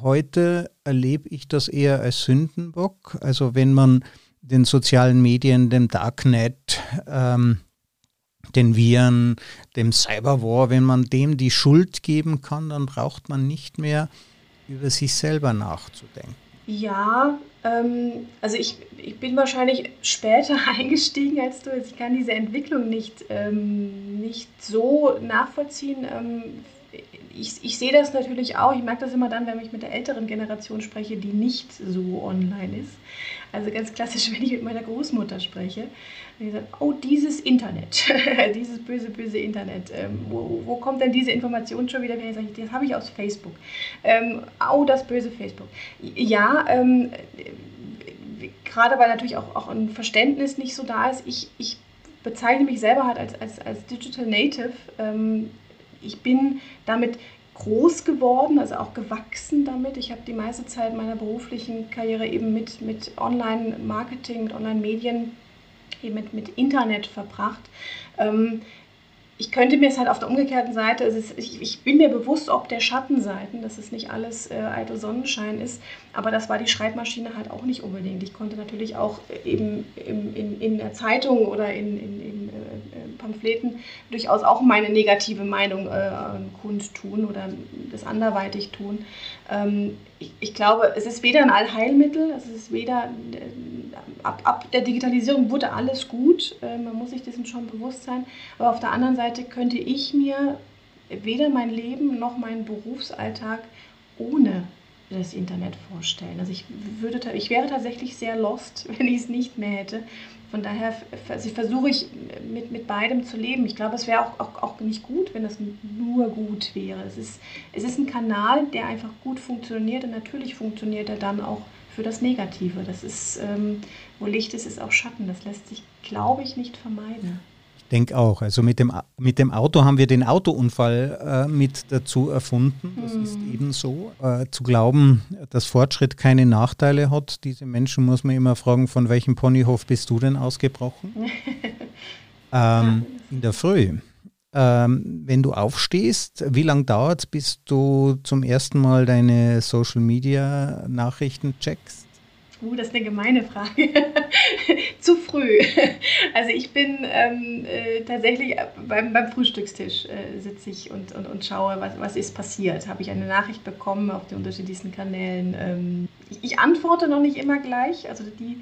Heute erlebe ich das eher als Sündenbock. Also wenn man den sozialen Medien, dem Darknet, ähm, den Viren, dem Cyberwar, wenn man dem die Schuld geben kann, dann braucht man nicht mehr über sich selber nachzudenken. Ja, ähm, also ich, ich bin wahrscheinlich später eingestiegen als du. Also ich kann diese Entwicklung nicht, ähm, nicht so nachvollziehen. Ich, ich sehe das natürlich auch. Ich merke das immer dann, wenn ich mit der älteren Generation spreche, die nicht so online ist. Also ganz klassisch, wenn ich mit meiner Großmutter spreche. Die sagt, oh, dieses Internet, dieses böse, böse Internet, ähm, wo, wo, kommt denn diese Information schon wieder her? Das habe ich aus Facebook. Ähm, oh, das böse Facebook. Ja, ähm, gerade weil natürlich auch, auch ein Verständnis nicht so da ist. Ich, ich bezeichne mich selber halt als, als, als Digital Native. Ähm, ich bin damit groß geworden, also auch gewachsen damit. Ich habe die meiste Zeit meiner beruflichen Karriere eben mit, mit Online-Marketing, mit Online-Medien, eben mit, mit Internet verbracht. Ähm, ich könnte mir es halt auf der umgekehrten Seite, also ich, ich, bin mir bewusst, ob der Schattenseiten, dass es nicht alles äh, eitel Sonnenschein ist, aber das war die Schreibmaschine halt auch nicht unbedingt. Ich konnte natürlich auch eben in, in, in der Zeitung oder in, in, in äh, Pamphleten durchaus auch meine negative Meinung äh, kundtun oder das anderweitig tun. Ähm, ich, ich, glaube, es ist weder ein Allheilmittel, es ist weder, äh, ab, ab der Digitalisierung wurde alles gut, äh, man muss sich dessen schon bewusst sein, aber auf der anderen Seite könnte ich mir weder mein Leben noch meinen Berufsalltag ohne das Internet vorstellen. Also ich, würde, ich wäre tatsächlich sehr lost, wenn ich es nicht mehr hätte. Von daher also versuche ich mit, mit beidem zu leben. Ich glaube, es wäre auch, auch, auch nicht gut, wenn es nur gut wäre. Es ist, es ist ein Kanal, der einfach gut funktioniert und natürlich funktioniert er dann auch für das Negative. Das ist, ähm, wo Licht ist, ist auch Schatten. Das lässt sich, glaube ich, nicht vermeiden denke auch. Also mit dem, mit dem Auto haben wir den Autounfall äh, mit dazu erfunden. Das mhm. ist eben so. Äh, zu glauben, dass Fortschritt keine Nachteile hat, diese Menschen muss man immer fragen, von welchem Ponyhof bist du denn ausgebrochen? ähm, in der Früh. Ähm, wenn du aufstehst, wie lange dauert es, bis du zum ersten Mal deine Social-Media-Nachrichten checkst? Uh, das ist eine gemeine Frage. Zu früh. Also ich bin ähm, äh, tatsächlich äh, beim, beim Frühstückstisch äh, sitze ich und, und, und schaue, was, was ist passiert. Habe ich eine Nachricht bekommen auf den unterschiedlichsten Kanälen. Ähm, ich, ich, antworte noch nicht immer gleich. Also die,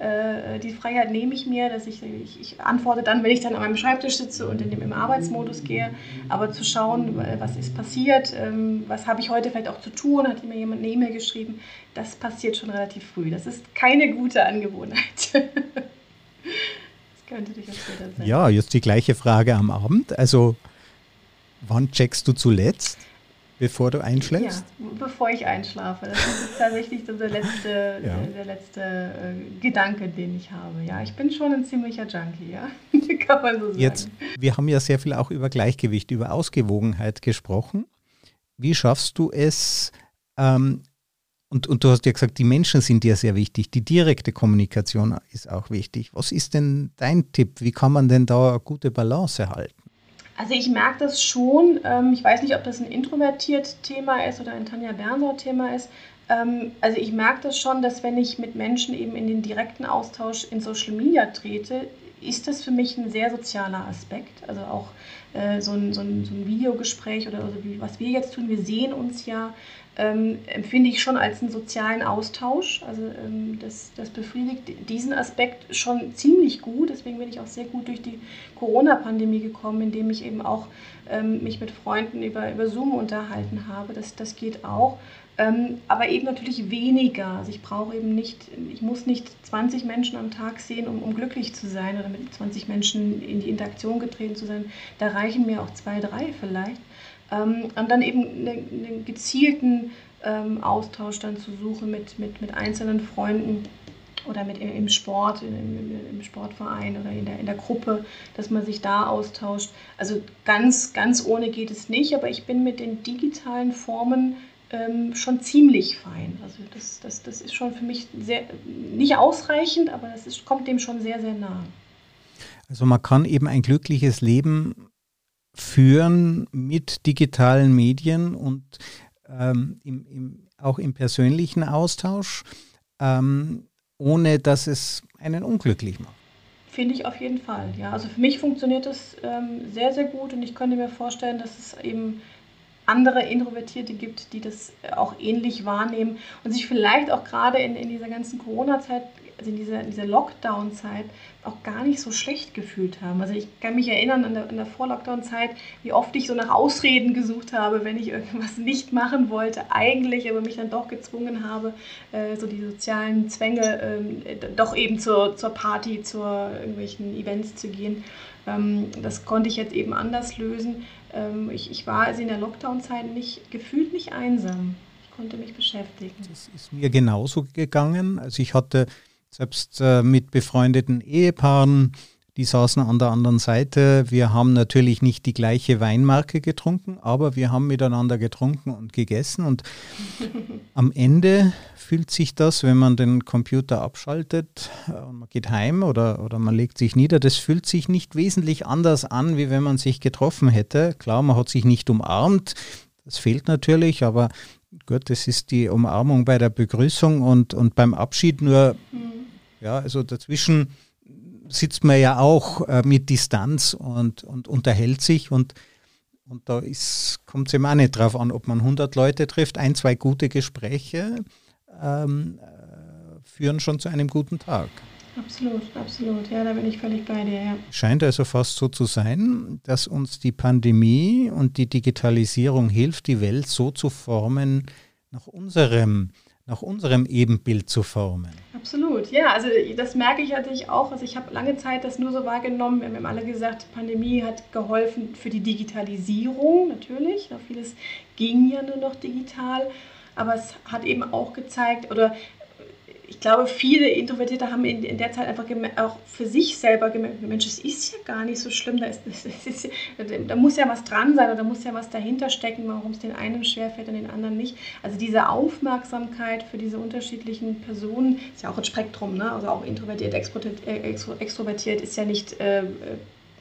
äh, die Freiheit nehme ich mir, dass ich, ich, ich, antworte dann, wenn ich dann an meinem Schreibtisch sitze und in dem, im Arbeitsmodus gehe. Aber zu schauen, was ist passiert, ähm, was habe ich heute vielleicht auch zu tun, hat mir jemand eine E-Mail geschrieben, das passiert schon relativ früh. Das ist keine gute Angewohnheit. das könnte durchaus später sein. Ja, jetzt die gleiche Frage am Abend. Also, wann checkst du zuletzt? Bevor du einschläfst? Ja, bevor ich einschlafe. Das ist tatsächlich so der letzte, ja. der letzte äh, Gedanke, den ich habe. Ja, ich bin schon ein ziemlicher Junkie, ja. Kann man so sagen. Jetzt, wir haben ja sehr viel auch über Gleichgewicht, über Ausgewogenheit gesprochen. Wie schaffst du es, ähm, und, und du hast ja gesagt, die Menschen sind dir sehr wichtig, die direkte Kommunikation ist auch wichtig. Was ist denn dein Tipp? Wie kann man denn da eine gute Balance erhalten? Also ich merke das schon. Ähm, ich weiß nicht, ob das ein introvertiert Thema ist oder ein Tanja Bernauer Thema ist. Ähm, also ich merke das schon, dass wenn ich mit Menschen eben in den direkten Austausch in Social Media trete, ist das für mich ein sehr sozialer Aspekt. Also auch äh, so, ein, so, ein, so ein Videogespräch oder, oder wie, was wir jetzt tun, wir sehen uns ja, ähm, empfinde ich schon als einen sozialen Austausch. Also ähm, das, das befriedigt diesen Aspekt schon ziemlich gut. Deswegen bin ich auch sehr gut durch die Corona-Pandemie gekommen, indem ich eben auch ähm, mich mit Freunden über, über Zoom unterhalten habe. Das, das geht auch. Ähm, aber eben natürlich weniger. Also ich brauche eben nicht, ich muss nicht 20 Menschen am Tag sehen, um, um glücklich zu sein oder mit 20 Menschen in die Interaktion getreten zu sein. Da reichen mir auch zwei, drei vielleicht. Ähm, und dann eben einen, einen gezielten ähm, Austausch dann zu suchen mit, mit, mit einzelnen Freunden oder mit im Sport, im, im, Sportverein oder in der, in der Gruppe, dass man sich da austauscht. Also ganz, ganz ohne geht es nicht, aber ich bin mit den digitalen Formen ähm, schon ziemlich fein. Also das, das, das ist schon für mich sehr, nicht ausreichend, aber das ist, kommt dem schon sehr, sehr nah. Also man kann eben ein glückliches Leben führen mit digitalen Medien und ähm, im, im, auch im persönlichen Austausch, ähm, ohne dass es einen unglücklich macht. Finde ich auf jeden Fall, ja. Also für mich funktioniert das ähm, sehr, sehr gut und ich könnte mir vorstellen, dass es eben andere Introvertierte gibt, die das auch ähnlich wahrnehmen und sich vielleicht auch gerade in, in dieser ganzen Corona-Zeit also in dieser, dieser Lockdown-Zeit auch gar nicht so schlecht gefühlt haben. Also ich kann mich erinnern an der, der Vor-Lockdown-Zeit, wie oft ich so nach Ausreden gesucht habe, wenn ich irgendwas nicht machen wollte, eigentlich, aber mich dann doch gezwungen habe, äh, so die sozialen Zwänge äh, doch eben zur, zur Party, zu irgendwelchen Events zu gehen. Ähm, das konnte ich jetzt eben anders lösen. Ähm, ich, ich war also in der Lockdown-Zeit nicht, gefühlt nicht einsam Ich konnte mich beschäftigen. Das ist mir genauso gegangen. Also ich hatte selbst äh, mit befreundeten Ehepaaren, die saßen an der anderen Seite. Wir haben natürlich nicht die gleiche Weinmarke getrunken, aber wir haben miteinander getrunken und gegessen. Und am Ende fühlt sich das, wenn man den Computer abschaltet und äh, man geht heim oder, oder man legt sich nieder, das fühlt sich nicht wesentlich anders an, wie wenn man sich getroffen hätte. Klar, man hat sich nicht umarmt, das fehlt natürlich, aber gut, das ist die Umarmung bei der Begrüßung und, und beim Abschied nur. Mhm ja, also dazwischen sitzt man ja auch äh, mit Distanz und, und unterhält sich und, und da kommt es eben auch nicht drauf an, ob man 100 Leute trifft. Ein, zwei gute Gespräche ähm, äh, führen schon zu einem guten Tag. Absolut, absolut. Ja, da bin ich völlig bei dir. Ja. Scheint also fast so zu sein, dass uns die Pandemie und die Digitalisierung hilft, die Welt so zu formen, nach unserem nach unserem Ebenbild zu formen. Absolut, ja, also das merke ich natürlich auch. Also ich habe lange Zeit das nur so wahrgenommen. Wir haben alle gesagt, Pandemie hat geholfen für die Digitalisierung natürlich. Vieles ging ja nur noch digital. Aber es hat eben auch gezeigt, oder ich glaube, viele Introvertierte haben in, in der Zeit einfach auch für sich selber gemerkt, Mensch, es ist ja gar nicht so schlimm, da, ist, ist, da muss ja was dran sein oder da muss ja was dahinter stecken, warum es den einen schwerfällt und den anderen nicht. Also diese Aufmerksamkeit für diese unterschiedlichen Personen ist ja auch ein Spektrum, ne? also auch introvertiert, äh, extrovertiert ist ja nicht... Äh,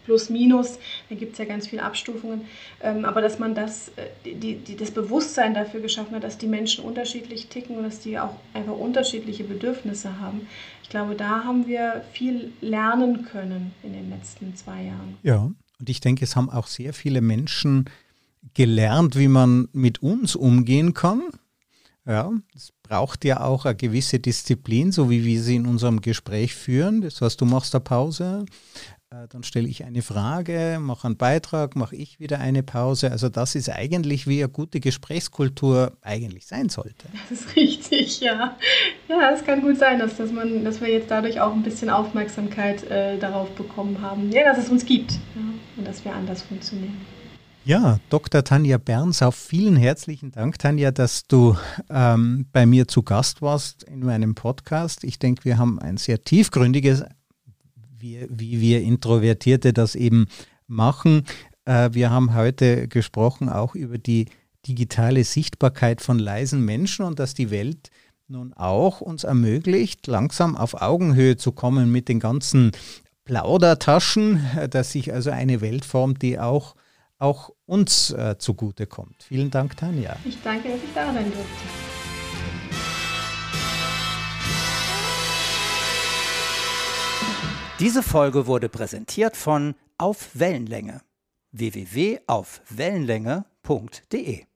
plus minus, da gibt es ja ganz viele Abstufungen, ähm, aber dass man das, äh, die, die, das Bewusstsein dafür geschaffen hat, dass die Menschen unterschiedlich ticken und dass die auch einfach unterschiedliche Bedürfnisse haben. Ich glaube, da haben wir viel lernen können in den letzten zwei Jahren. Ja, und ich denke, es haben auch sehr viele Menschen gelernt, wie man mit uns umgehen kann. Ja, es braucht ja auch eine gewisse Disziplin, so wie wir sie in unserem Gespräch führen. Das heißt, du machst eine Pause, dann stelle ich eine Frage, mache einen Beitrag, mache ich wieder eine Pause. Also das ist eigentlich, wie eine gute Gesprächskultur eigentlich sein sollte. Das ist richtig, ja. Ja, es kann gut sein, dass, dass, man, dass wir jetzt dadurch auch ein bisschen Aufmerksamkeit äh, darauf bekommen haben, ja, dass es uns gibt ja, und dass wir anders funktionieren. Ja, Dr. Tanja Berns, auf vielen herzlichen Dank, Tanja, dass du ähm, bei mir zu Gast warst in meinem Podcast. Ich denke, wir haben ein sehr tiefgründiges wie, wie wir Introvertierte das eben machen. Äh, wir haben heute gesprochen auch über die digitale Sichtbarkeit von leisen Menschen und dass die Welt nun auch uns ermöglicht, langsam auf Augenhöhe zu kommen mit den ganzen Plaudertaschen, dass sich also eine Welt formt, die auch, auch uns äh, zugutekommt. Vielen Dank, Tanja. Ich danke, dass ich da sein durfte. Diese Folge wurde präsentiert von Auf Wellenlänge. Www.aufwellenlänge.de